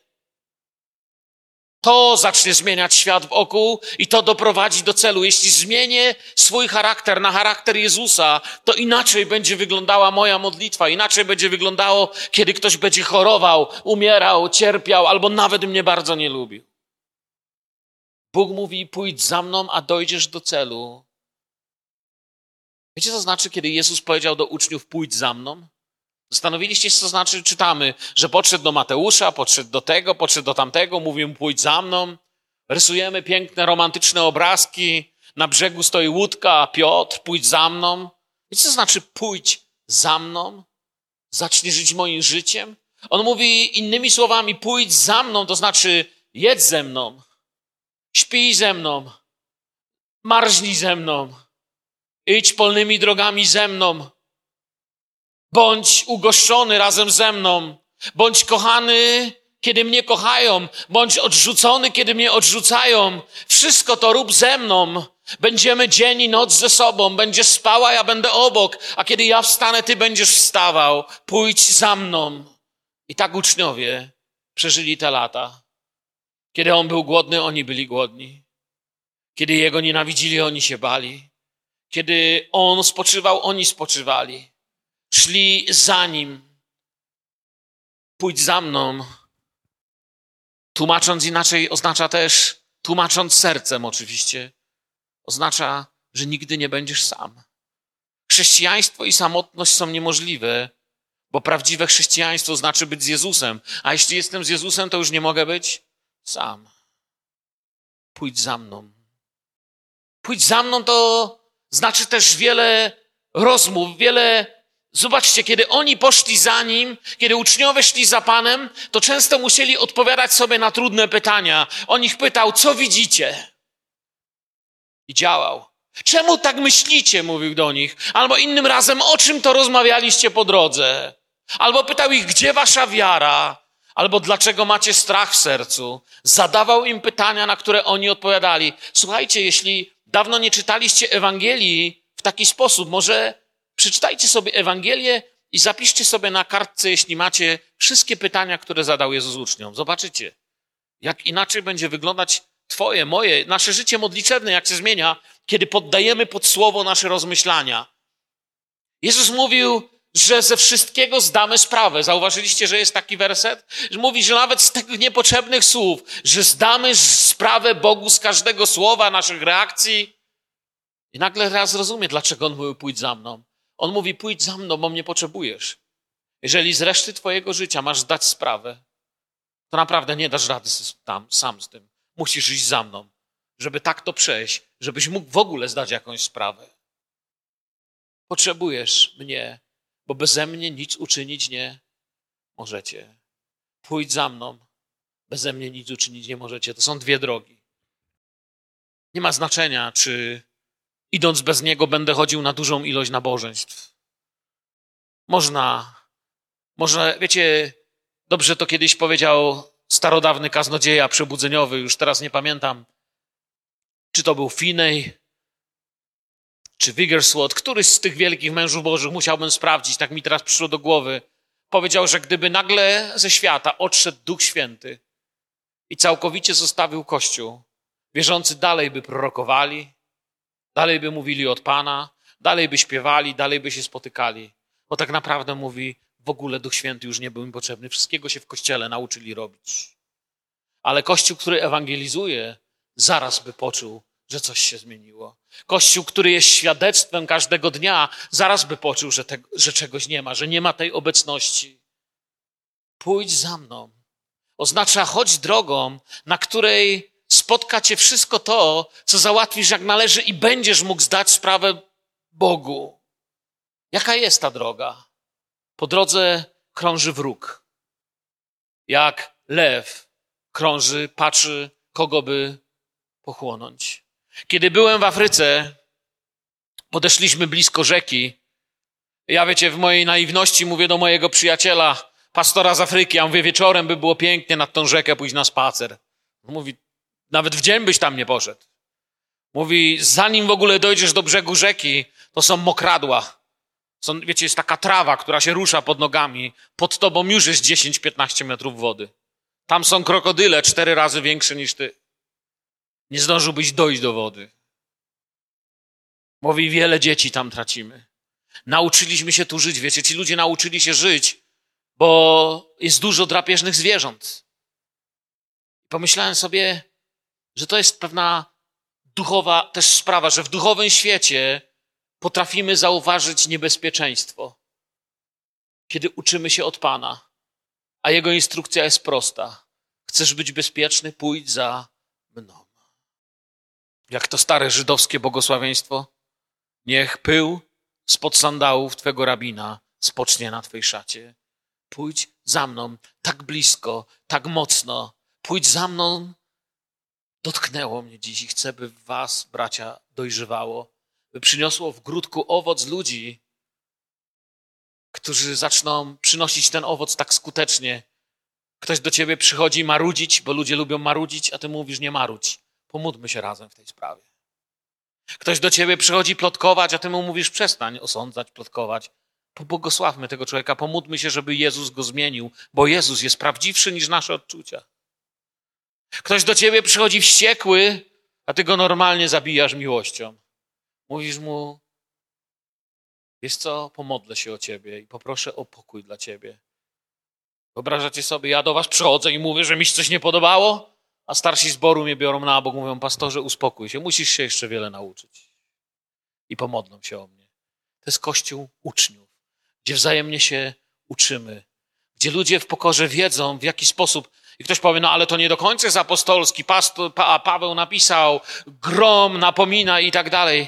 To zacznie zmieniać świat wokół i to doprowadzi do celu. Jeśli zmienię swój charakter na charakter Jezusa, to inaczej będzie wyglądała moja modlitwa, inaczej będzie wyglądało, kiedy ktoś będzie chorował, umierał, cierpiał albo nawet mnie bardzo nie lubił. Bóg mówi: pójdź za mną, a dojdziesz do celu. Wiecie, co znaczy, kiedy Jezus powiedział do uczniów: pójdź za mną? Zastanowiliście się, co znaczy, czytamy, że podszedł do Mateusza, podszedł do tego, podszedł do tamtego, mówił mu pójdź za mną. Rysujemy piękne, romantyczne obrazki. Na brzegu stoi łódka, Piotr, pójdź za mną. Wiecie, co znaczy pójdź za mną? Zacznij żyć moim życiem. On mówi innymi słowami, pójdź za mną, to znaczy jedz ze mną, śpij ze mną, marznij ze mną, idź polnymi drogami ze mną, Bądź ugoszczony razem ze mną. Bądź kochany, kiedy mnie kochają. Bądź odrzucony, kiedy mnie odrzucają. Wszystko to rób ze mną. Będziemy dzień i noc ze sobą. Będziesz spała, ja będę obok. A kiedy ja wstanę, ty będziesz wstawał. Pójdź za mną. I tak uczniowie przeżyli te lata. Kiedy on był głodny, oni byli głodni. Kiedy jego nienawidzili, oni się bali. Kiedy on spoczywał, oni spoczywali szli za nim. Pójdź za mną. Tłumacząc inaczej, oznacza też, tłumacząc sercem oczywiście, oznacza, że nigdy nie będziesz sam. Chrześcijaństwo i samotność są niemożliwe, bo prawdziwe chrześcijaństwo znaczy być z Jezusem. A jeśli jestem z Jezusem, to już nie mogę być sam. Pójdź za mną. Pójdź za mną to znaczy też wiele rozmów, wiele Zobaczcie, kiedy oni poszli za nim, kiedy uczniowie szli za Panem, to często musieli odpowiadać sobie na trudne pytania. On ich pytał, co widzicie? I działał. Czemu tak myślicie? Mówił do nich. Albo innym razem, o czym to rozmawialiście po drodze? Albo pytał ich, gdzie wasza wiara? Albo dlaczego macie strach w sercu? Zadawał im pytania, na które oni odpowiadali. Słuchajcie, jeśli dawno nie czytaliście Ewangelii w taki sposób, może Przeczytajcie sobie Ewangelię i zapiszcie sobie na kartce, jeśli macie, wszystkie pytania, które zadał Jezus uczniom. Zobaczycie, jak inaczej będzie wyglądać Twoje, moje, nasze życie modlitewne, jak się zmienia, kiedy poddajemy pod słowo nasze rozmyślania. Jezus mówił, że ze wszystkiego zdamy sprawę. Zauważyliście, że jest taki werset? Mówi, że nawet z tych niepotrzebnych słów, że zdamy sprawę Bogu z każdego słowa, naszych reakcji. I nagle raz rozumie, dlaczego On mówił, pójdź za mną. On mówi: Pójdź za mną, bo mnie potrzebujesz. Jeżeli z reszty Twojego życia masz zdać sprawę, to naprawdę nie dasz rady tam, sam z tym. Musisz iść za mną, żeby tak to przejść, żebyś mógł w ogóle zdać jakąś sprawę. Potrzebujesz mnie, bo beze mnie nic uczynić nie możecie. Pójdź za mną, beze mnie nic uczynić nie możecie. To są dwie drogi. Nie ma znaczenia, czy idąc bez niego, będę chodził na dużą ilość nabożeństw. Można, może, wiecie, dobrze to kiedyś powiedział starodawny kaznodzieja przebudzeniowy, już teraz nie pamiętam, czy to był Finney, czy Wiggersworth, któryś z tych wielkich mężów bożych, musiałbym sprawdzić, tak mi teraz przyszło do głowy, powiedział, że gdyby nagle ze świata odszedł Duch Święty i całkowicie zostawił Kościół, wierzący dalej by prorokowali, Dalej by mówili od Pana, dalej by śpiewali, dalej by się spotykali. Bo tak naprawdę mówi, w ogóle Duch Święty już nie był im potrzebny. Wszystkiego się w Kościele nauczyli robić. Ale Kościół, który ewangelizuje, zaraz by poczuł, że coś się zmieniło. Kościół, który jest świadectwem każdego dnia, zaraz by poczuł, że, te, że czegoś nie ma, że nie ma tej obecności. Pójdź za mną. Oznacza chodź drogą, na której spotka cię wszystko to, co załatwisz jak należy i będziesz mógł zdać sprawę Bogu. Jaka jest ta droga? Po drodze krąży wróg. Jak lew krąży, patrzy, kogo by pochłonąć. Kiedy byłem w Afryce, podeszliśmy blisko rzeki. Ja wiecie, w mojej naiwności mówię do mojego przyjaciela, pastora z Afryki. Ja mówię, wieczorem by było pięknie nad tą rzekę pójść na spacer. Mówi, nawet w dzień byś tam nie poszedł. Mówi, zanim w ogóle dojdziesz do brzegu rzeki, to są mokradła. Są, wiecie, jest taka trawa, która się rusza pod nogami. Pod tobą już jest 10-15 metrów wody. Tam są krokodyle cztery razy większe niż ty. Nie zdążyłbyś dojść do wody. Mówi, wiele dzieci tam tracimy. Nauczyliśmy się tu żyć, wiecie, ci ludzie nauczyli się żyć, bo jest dużo drapieżnych zwierząt. Pomyślałem sobie, że to jest pewna duchowa też sprawa, że w duchowym świecie potrafimy zauważyć niebezpieczeństwo, kiedy uczymy się od Pana, a Jego instrukcja jest prosta. Chcesz być bezpieczny? Pójdź za mną. Jak to stare żydowskie błogosławieństwo? Niech pył spod sandałów Twego rabina spocznie na Twej szacie. Pójdź za mną, tak blisko, tak mocno. Pójdź za mną. Dotknęło mnie dziś i chcę, by Was, bracia, dojrzewało, by przyniosło w grudku owoc ludzi, którzy zaczną przynosić ten owoc tak skutecznie. Ktoś do ciebie przychodzi marudzić, bo ludzie lubią marudzić, a ty mówisz nie marudź. Pomódlmy się razem w tej sprawie. Ktoś do ciebie przychodzi plotkować, a ty mu mówisz przestań osądzać, plotkować. Pobłogosławmy tego człowieka, pomódlmy się, żeby Jezus go zmienił, bo Jezus jest prawdziwszy niż nasze odczucia. Ktoś do ciebie przychodzi wściekły, a ty go normalnie zabijasz miłością. Mówisz mu, wiesz co, pomodlę się o ciebie i poproszę o pokój dla ciebie. Wyobrażacie sobie, ja do was przychodzę i mówię, że mi się coś nie podobało, a starsi zboru mnie biorą na bok, mówią, pastorze, uspokój się, musisz się jeszcze wiele nauczyć. I pomodlą się o mnie. To jest kościół uczniów, gdzie wzajemnie się uczymy, gdzie ludzie w pokorze wiedzą, w jaki sposób. I ktoś powie, no ale to nie do końca jest apostolski. Pastor, pa, Paweł napisał, grom napomina i tak dalej.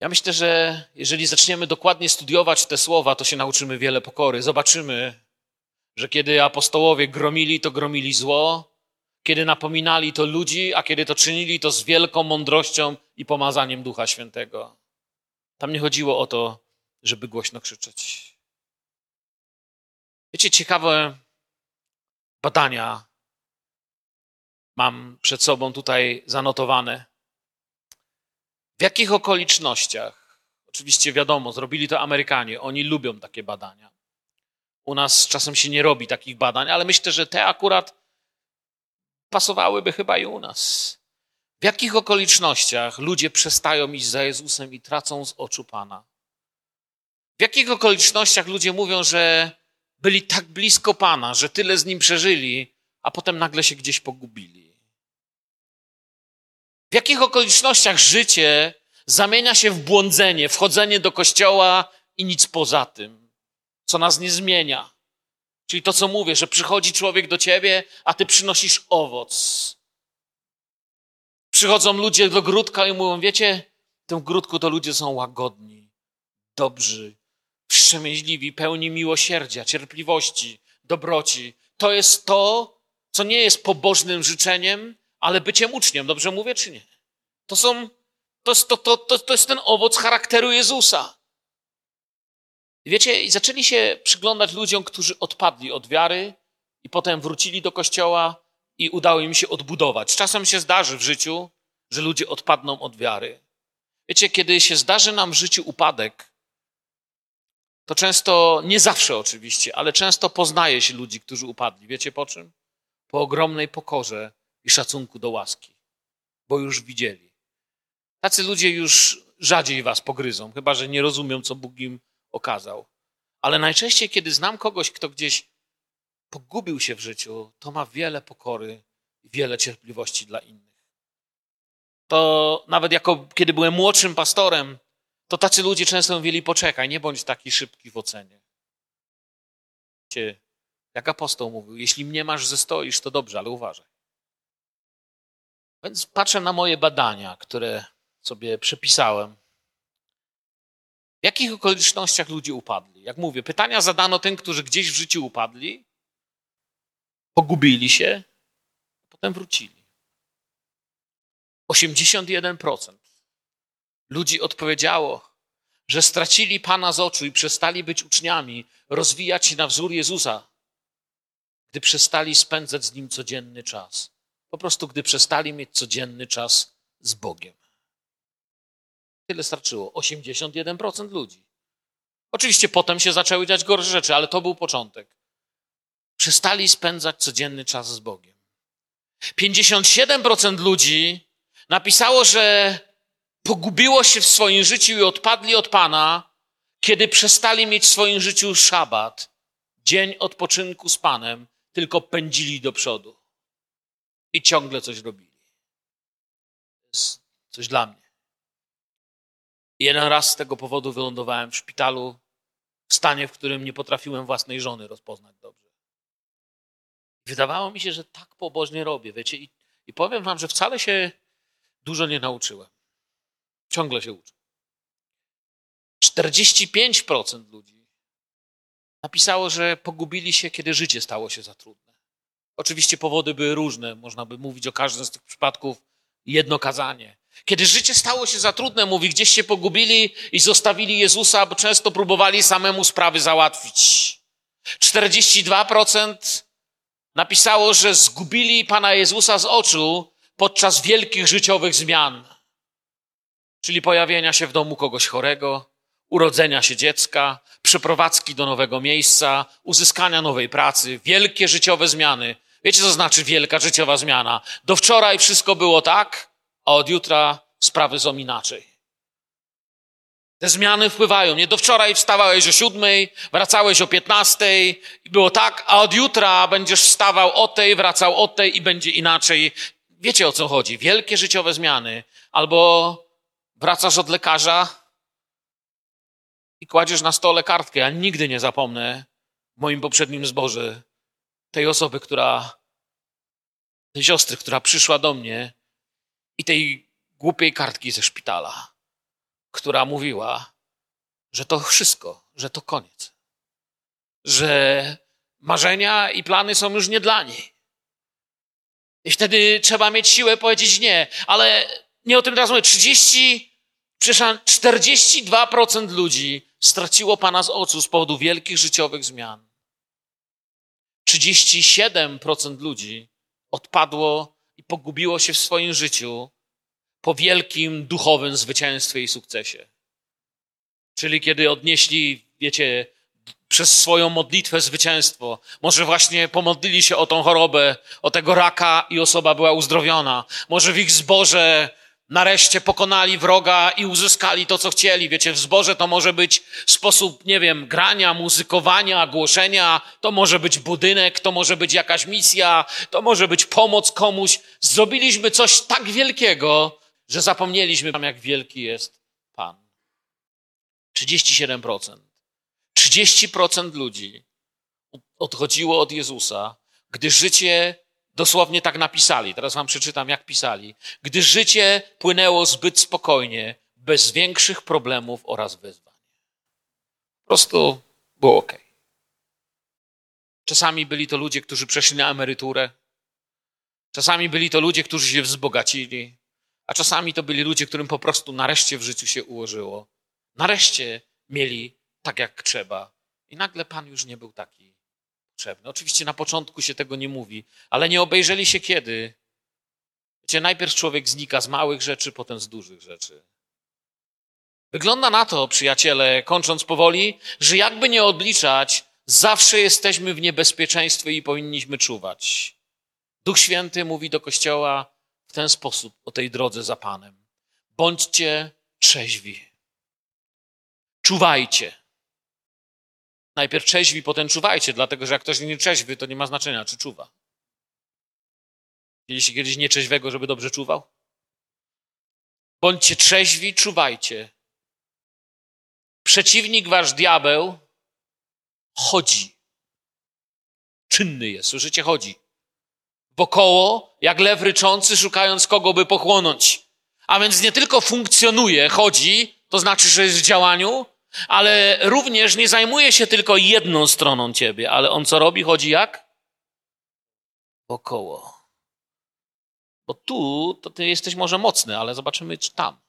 Ja myślę, że jeżeli zaczniemy dokładnie studiować te słowa, to się nauczymy wiele pokory. Zobaczymy, że kiedy apostołowie gromili, to gromili zło, kiedy napominali to ludzi, a kiedy to czynili, to z wielką mądrością i pomazaniem Ducha Świętego. Tam nie chodziło o to, żeby głośno krzyczeć. Wiecie, ciekawe badania mam przed sobą tutaj zanotowane. W jakich okolicznościach? Oczywiście wiadomo, zrobili to Amerykanie, oni lubią takie badania. U nas czasem się nie robi takich badań, ale myślę, że te akurat pasowałyby chyba i u nas. W jakich okolicznościach ludzie przestają iść za Jezusem i tracą z oczu Pana? W jakich okolicznościach ludzie mówią, że byli tak blisko Pana, że tyle z Nim przeżyli, a potem nagle się gdzieś pogubili? W jakich okolicznościach życie zamienia się w błądzenie, wchodzenie do kościoła i nic poza tym, co nas nie zmienia? Czyli to, co mówię, że przychodzi człowiek do ciebie, a ty przynosisz owoc. Przychodzą ludzie do grudka i mówią, wiecie, w tym grudku to ludzie są łagodni, dobrzy, wstrzemięźliwi, pełni miłosierdzia, cierpliwości, dobroci. To jest to, co nie jest pobożnym życzeniem, ale byciem uczniem. Dobrze mówię, czy nie? To są, to to, to, to, to jest ten owoc charakteru Jezusa. Wiecie, i zaczęli się przyglądać ludziom, którzy odpadli od wiary i potem wrócili do kościoła i udało im się odbudować. Czasem się zdarzy w życiu, że ludzie odpadną od wiary. Wiecie, kiedy się zdarzy nam w życiu upadek, to często, nie zawsze oczywiście, ale często poznaje się ludzi, którzy upadli. Wiecie po czym? Po ogromnej pokorze i szacunku do łaski, bo już widzieli. Tacy ludzie już rzadziej was pogryzą, chyba że nie rozumią, co Bóg im okazał. Ale najczęściej, kiedy znam kogoś, kto gdzieś pogubił się w życiu, to ma wiele pokory i wiele cierpliwości dla innych. To nawet jako kiedy byłem młodszym pastorem, to tacy ludzie często mówili: poczekaj, nie bądź taki szybki w ocenie. Jak apostoł mówił, jeśli mnie masz ze stoisz, to dobrze, ale uważaj. Więc patrzę na moje badania, które sobie przepisałem. W jakich okolicznościach ludzie upadli? Jak mówię, pytania zadano tym, którzy gdzieś w życiu upadli, pogubili się, potem wrócili. 81% ludzi odpowiedziało, że stracili Pana z oczu i przestali być uczniami, rozwijać się na wzór Jezusa, gdy przestali spędzać z Nim codzienny czas. Po prostu, gdy przestali mieć codzienny czas z Bogiem. Tyle starczyło. 81% ludzi. Oczywiście potem się zaczęły dziać gorsze rzeczy, ale to był początek. Przestali spędzać codzienny czas z Bogiem. 57% ludzi napisało, że pogubiło się w swoim życiu i odpadli od Pana, kiedy przestali mieć w swoim życiu szabat, dzień odpoczynku z Panem, tylko pędzili do przodu i ciągle coś robili. Coś dla mnie. Jeden raz z tego powodu wylądowałem w szpitalu, w stanie, w którym nie potrafiłem własnej żony rozpoznać dobrze. Wydawało mi się, że tak pobożnie robię, wiecie, i, i powiem wam, że wcale się dużo nie nauczyłem. Ciągle się uczę. 45% ludzi napisało, że pogubili się, kiedy życie stało się za trudne. Oczywiście powody były różne, można by mówić o każdym z tych przypadków jedno kazanie. Kiedy życie stało się za trudne, mówi, gdzieś się pogubili i zostawili Jezusa, bo często próbowali samemu sprawy załatwić. 42% napisało, że zgubili Pana Jezusa z oczu podczas wielkich życiowych zmian. Czyli pojawienia się w domu kogoś chorego, urodzenia się dziecka, przeprowadzki do nowego miejsca, uzyskania nowej pracy, wielkie życiowe zmiany. Wiecie, co znaczy wielka życiowa zmiana? Do wczoraj wszystko było tak, a od jutra sprawy są inaczej. Te zmiany wpływają. Nie do wczoraj wstawałeś o siódmej, wracałeś o piętnastej i było tak, a od jutra będziesz wstawał o tej, wracał o tej i będzie inaczej. Wiecie o co chodzi. Wielkie życiowe zmiany. Albo wracasz od lekarza i kładziesz na stole kartkę. Ja nigdy nie zapomnę w moim poprzednim zborze tej osoby, która, tej siostry, która przyszła do mnie i tej głupiej kartki ze szpitala, która mówiła, że to wszystko, że to koniec, że marzenia i plany są już nie dla niej. I wtedy trzeba mieć siłę powiedzieć nie, ale nie o tym teraz mówię. 30, przepraszam, 42% ludzi straciło Pana z oczu z powodu wielkich życiowych zmian. 37% ludzi odpadło i pogubiło się w swoim życiu po wielkim duchowym zwycięstwie i sukcesie. Czyli kiedy odnieśli, wiecie, przez swoją modlitwę zwycięstwo. Może właśnie pomodlili się o tą chorobę, o tego raka i osoba była uzdrowiona. Może w ich zborze nareszcie pokonali wroga i uzyskali to, co chcieli. Wiecie, w zborze to może być sposób, nie wiem, grania, muzykowania, głoszenia, to może być budynek, to może być jakaś misja, to może być pomoc komuś. Zrobiliśmy coś tak wielkiego, że zapomnieliśmy jak wielki jest Pan. 37%. 30% ludzi odchodziło od Jezusa, gdy życie Dosłownie tak napisali. Teraz wam przeczytam, jak pisali. Gdy życie płynęło zbyt spokojnie, bez większych problemów oraz wyzwań. Po prostu było ok. Czasami byli to ludzie, którzy przeszli na emeryturę. Czasami byli to ludzie, którzy się wzbogacili. A czasami to byli ludzie, którym po prostu nareszcie w życiu się ułożyło. Nareszcie mieli tak, jak trzeba. I nagle Pan już nie był taki Oczywiście na początku się tego nie mówi, ale nie obejrzeli się kiedy. Wiecie, najpierw człowiek znika z małych rzeczy, potem z dużych rzeczy. Wygląda na to, przyjaciele, kończąc powoli, że jakby nie odliczać, zawsze jesteśmy w niebezpieczeństwie i powinniśmy czuwać. Duch Święty mówi do Kościoła w ten sposób o tej drodze za Panem. Bądźcie trzeźwi. Czuwajcie. Najpierw trzeźwi, potem czuwajcie, dlatego że jak ktoś nie trzeźwy, to nie ma znaczenia, czy czuwa. Widzieliście kiedyś nieczeźwego, żeby dobrze czuwał? Bądźcie trzeźwi, czuwajcie. Przeciwnik wasz diabeł chodzi. Czynny jest, słyszycie? Chodzi. Wokoło, jak lew ryczący, szukając kogo by pochłonąć. A więc nie tylko funkcjonuje, chodzi, to znaczy, że jest w działaniu, ale również nie zajmuje się tylko jedną stroną ciebie, ale on co robi? Chodzi jak? Wokoło. Bo tu to ty jesteś może mocny, ale zobaczymy czy tam.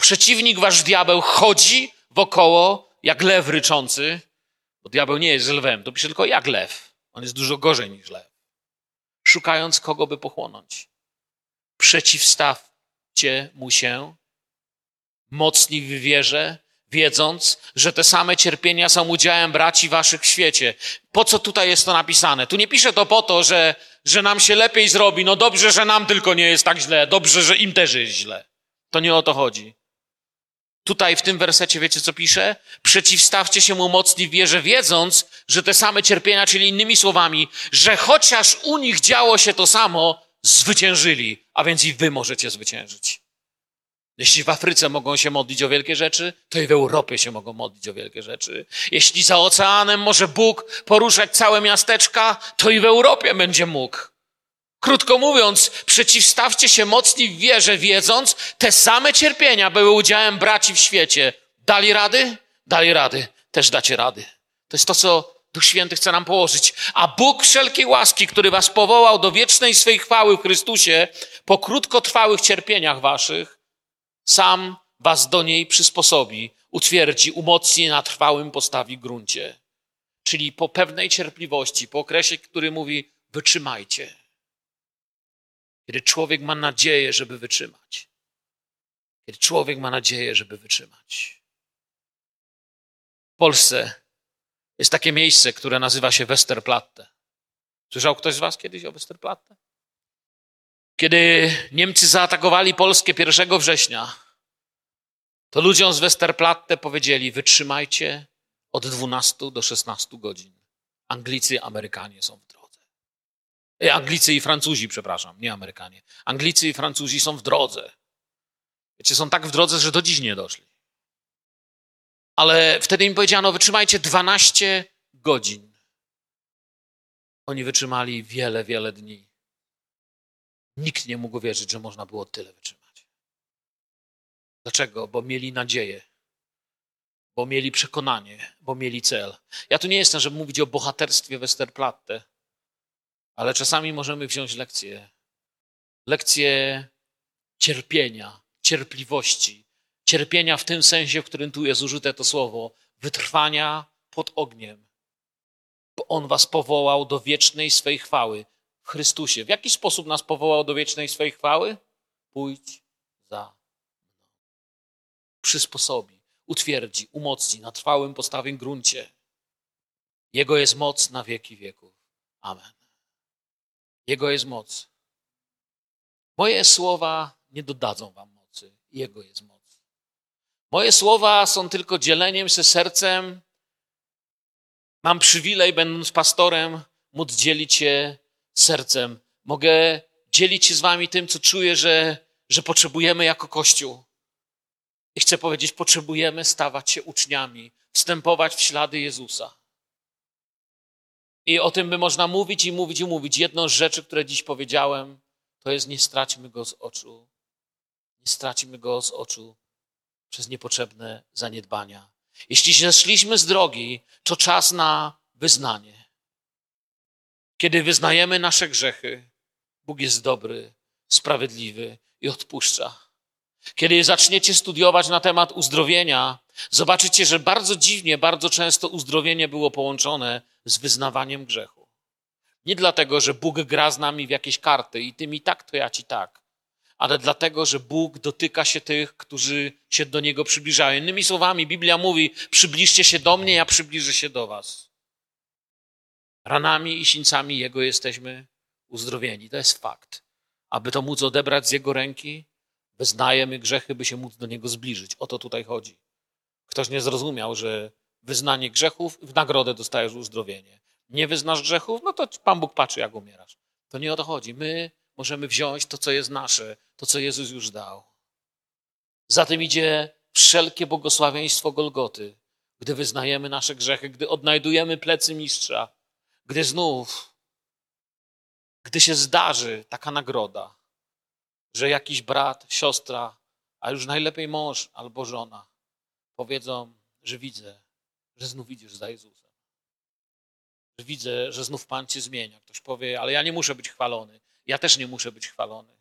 Przeciwnik wasz diabeł chodzi wokoło jak lew ryczący, bo diabeł nie jest lwem, to pisze tylko jak lew. On jest dużo gorzej niż lew. Szukając kogo by pochłonąć. Przeciwstawcie mu się, mocni w wierze, wiedząc, że te same cierpienia są udziałem braci waszych w świecie. Po co tutaj jest to napisane? Tu nie pisze to po to, że, że nam się lepiej zrobi. No dobrze, że nam tylko nie jest tak źle. Dobrze, że im też jest źle. To nie o to chodzi. Tutaj w tym wersecie wiecie co pisze? Przeciwstawcie się mu mocni w wierze, wiedząc, że te same cierpienia, czyli innymi słowami, że chociaż u nich działo się to samo, zwyciężyli, a więc i wy możecie zwyciężyć. Jeśli w Afryce mogą się modlić o wielkie rzeczy, to i w Europie się mogą modlić o wielkie rzeczy. Jeśli za oceanem może Bóg poruszać całe miasteczka, to i w Europie będzie mógł. Krótko mówiąc, przeciwstawcie się mocni w wierze, wiedząc, te same cierpienia były udziałem braci w świecie. Dali rady? Dali rady. Też dacie rady. To jest to, co Duch Święty chce nam położyć. A Bóg wszelkiej łaski, który was powołał do wiecznej swej chwały w Chrystusie, po krótkotrwałych cierpieniach waszych, sam was do niej przysposobi, utwierdzi, umocni na trwałym postawi gruncie. Czyli po pewnej cierpliwości, po okresie, który mówi, wytrzymajcie. Kiedy człowiek ma nadzieję, żeby wytrzymać. Kiedy człowiek ma nadzieję, żeby wytrzymać. W Polsce jest takie miejsce, które nazywa się Westerplatte. Słyszał ktoś z Was kiedyś o Westerplatte? Kiedy Niemcy zaatakowali Polskę 1 września, to ludziom z Westerplatte powiedzieli: wytrzymajcie od 12 do 16 godzin. Anglicy Amerykanie są w drodze. E, Anglicy i Francuzi, przepraszam, nie Amerykanie. Anglicy i Francuzi są w drodze. Wiecie, są tak w drodze, że do dziś nie doszli. Ale wtedy im powiedziano: wytrzymajcie 12 godzin. Oni wytrzymali wiele, wiele dni. Nikt nie mógł wierzyć, że można było tyle wytrzymać. Dlaczego? Bo mieli nadzieję, bo mieli przekonanie, bo mieli cel. Ja tu nie jestem, żeby mówić o bohaterstwie Westerplatte, ale czasami możemy wziąć lekcję. Lekcję cierpienia, cierpliwości. Cierpienia w tym sensie, w którym tu jest użyte to słowo, wytrwania pod ogniem. Bo On was powołał do wiecznej swej chwały. Chrystusie. W jaki sposób nas powołał do wiecznej swojej chwały? Pójdź za mną. Przysposobi, utwierdzi, umocni na trwałym postawym gruncie. Jego jest moc na wieki wieków. Amen. Jego jest moc. Moje słowa nie dodadzą wam mocy. Jego jest moc. Moje słowa są tylko dzieleniem się sercem. Mam przywilej, będąc pastorem, móc dzielić się sercem. Mogę dzielić się z wami tym, co czuję, że, że potrzebujemy jako Kościół. I chcę powiedzieć, potrzebujemy stawać się uczniami, wstępować w ślady Jezusa. I o tym by można mówić i mówić i mówić. Jedną z rzeczy, które dziś powiedziałem, to jest nie straćmy go z oczu. Nie stracimy go z oczu przez niepotrzebne zaniedbania. Jeśli zeszliśmy z drogi, to czas na wyznanie. Kiedy wyznajemy nasze grzechy, Bóg jest dobry, sprawiedliwy i odpuszcza. Kiedy zaczniecie studiować na temat uzdrowienia, zobaczycie, że bardzo dziwnie, bardzo często uzdrowienie było połączone z wyznawaniem grzechu. Nie dlatego, że Bóg gra z nami w jakieś karty i ty mi tak, to ja ci tak, ale dlatego, że Bóg dotyka się tych, którzy się do Niego przybliżają. Innymi słowami, Biblia mówi: przybliżcie się do mnie, ja przybliżę się do Was. Ranami i sińcami Jego jesteśmy uzdrowieni. To jest fakt. Aby to móc odebrać z Jego ręki, wyznajemy grzechy, by się móc do Niego zbliżyć. O to tutaj chodzi. Ktoś nie zrozumiał, że wyznanie grzechów, w nagrodę dostajesz uzdrowienie. Nie wyznasz grzechów, no to Pan Bóg patrzy, jak umierasz. To nie o to chodzi. My możemy wziąć to, co jest nasze, to, co Jezus już dał. Za tym idzie wszelkie błogosławieństwo Golgoty, gdy wyznajemy nasze grzechy, gdy odnajdujemy plecy mistrza, gdy znów, gdy się zdarzy taka nagroda, że jakiś brat, siostra, a już najlepiej mąż albo żona powiedzą, że widzę, że znów idziesz za Jezusem. Że widzę, że znów Pan cię zmienia. Ktoś powie, ale ja nie muszę być chwalony. Ja też nie muszę być chwalony.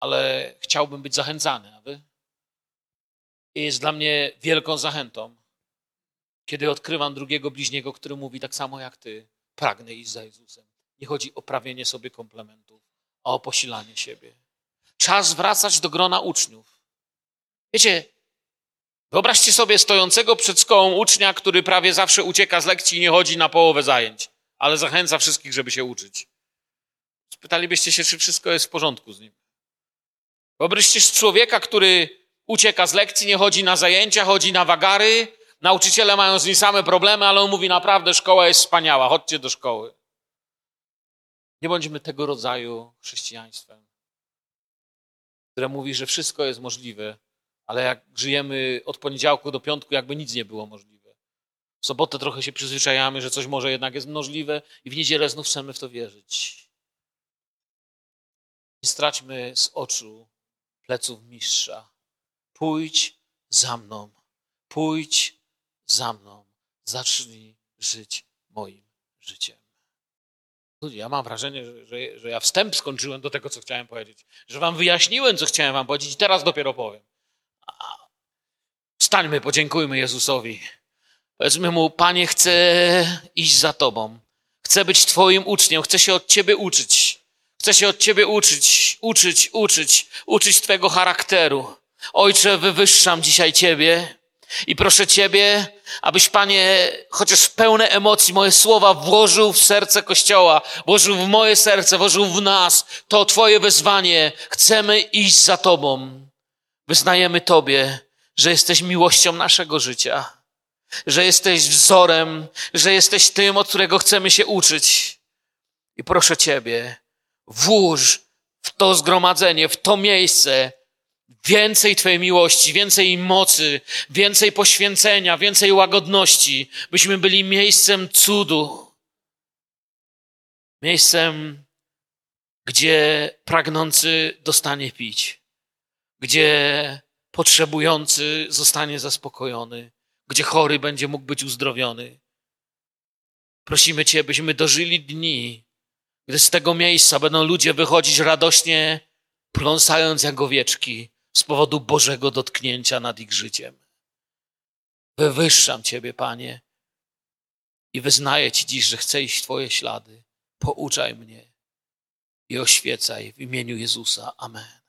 Ale chciałbym być zachęcany, a wy? I jest dla mnie wielką zachętą, kiedy odkrywam drugiego bliźniego, który mówi tak samo jak ty, pragnę iść za Jezusem. Nie chodzi o prawienie sobie komplementów, a o posilanie siebie. Czas wracać do grona uczniów. Wiecie, wyobraźcie sobie stojącego przed szkołą ucznia, który prawie zawsze ucieka z lekcji i nie chodzi na połowę zajęć, ale zachęca wszystkich, żeby się uczyć. Spytalibyście się, czy wszystko jest w porządku z nim. Wyobraźcie człowieka, który ucieka z lekcji, nie chodzi na zajęcia, chodzi na wagary. Nauczyciele mają z nim same problemy, ale on mówi naprawdę, szkoła jest wspaniała, chodźcie do szkoły. Nie bądźmy tego rodzaju chrześcijaństwem, które mówi, że wszystko jest możliwe, ale jak żyjemy od poniedziałku do piątku, jakby nic nie było możliwe. W sobotę trochę się przyzwyczajamy, że coś może jednak jest możliwe i w niedzielę znów chcemy w to wierzyć. Nie straćmy z oczu pleców mistrza. Pójdź za mną, pójdź za mną, zacznij żyć moim życiem. Ja mam wrażenie, że, że, że, ja wstęp skończyłem do tego, co chciałem powiedzieć, że wam wyjaśniłem, co chciałem wam powiedzieć i teraz dopiero powiem. Wstańmy, podziękujmy Jezusowi. Powiedzmy mu, Panie, chcę iść za Tobą. Chcę być Twoim uczniem, chcę się od Ciebie uczyć. Chcę się od Ciebie uczyć, uczyć, uczyć, uczyć Twojego charakteru. Ojcze, wywyższam dzisiaj Ciebie i proszę Ciebie, abyś, Panie, chociaż pełne emocji moje słowa włożył w serce Kościoła, włożył w moje serce, włożył w nas to Twoje wezwanie. Chcemy iść za Tobą. Wyznajemy Tobie, że jesteś miłością naszego życia, że jesteś wzorem, że jesteś tym, od którego chcemy się uczyć. I proszę Ciebie, włóż w to zgromadzenie, w to miejsce więcej Twojej miłości, więcej mocy, więcej poświęcenia, więcej łagodności, byśmy byli miejscem cudu. Miejscem, gdzie pragnący dostanie pić, gdzie potrzebujący zostanie zaspokojony, gdzie chory będzie mógł być uzdrowiony. Prosimy Cię, byśmy dożyli dni, gdy z tego miejsca będą ludzie wychodzić radośnie, pląsając jak owieczki z powodu Bożego dotknięcia nad ich życiem. Wywyższam Ciebie, Panie, i wyznaję Ci dziś, że chcę iść w Twoje ślady. Pouczaj mnie i oświecaj w imieniu Jezusa. Amen.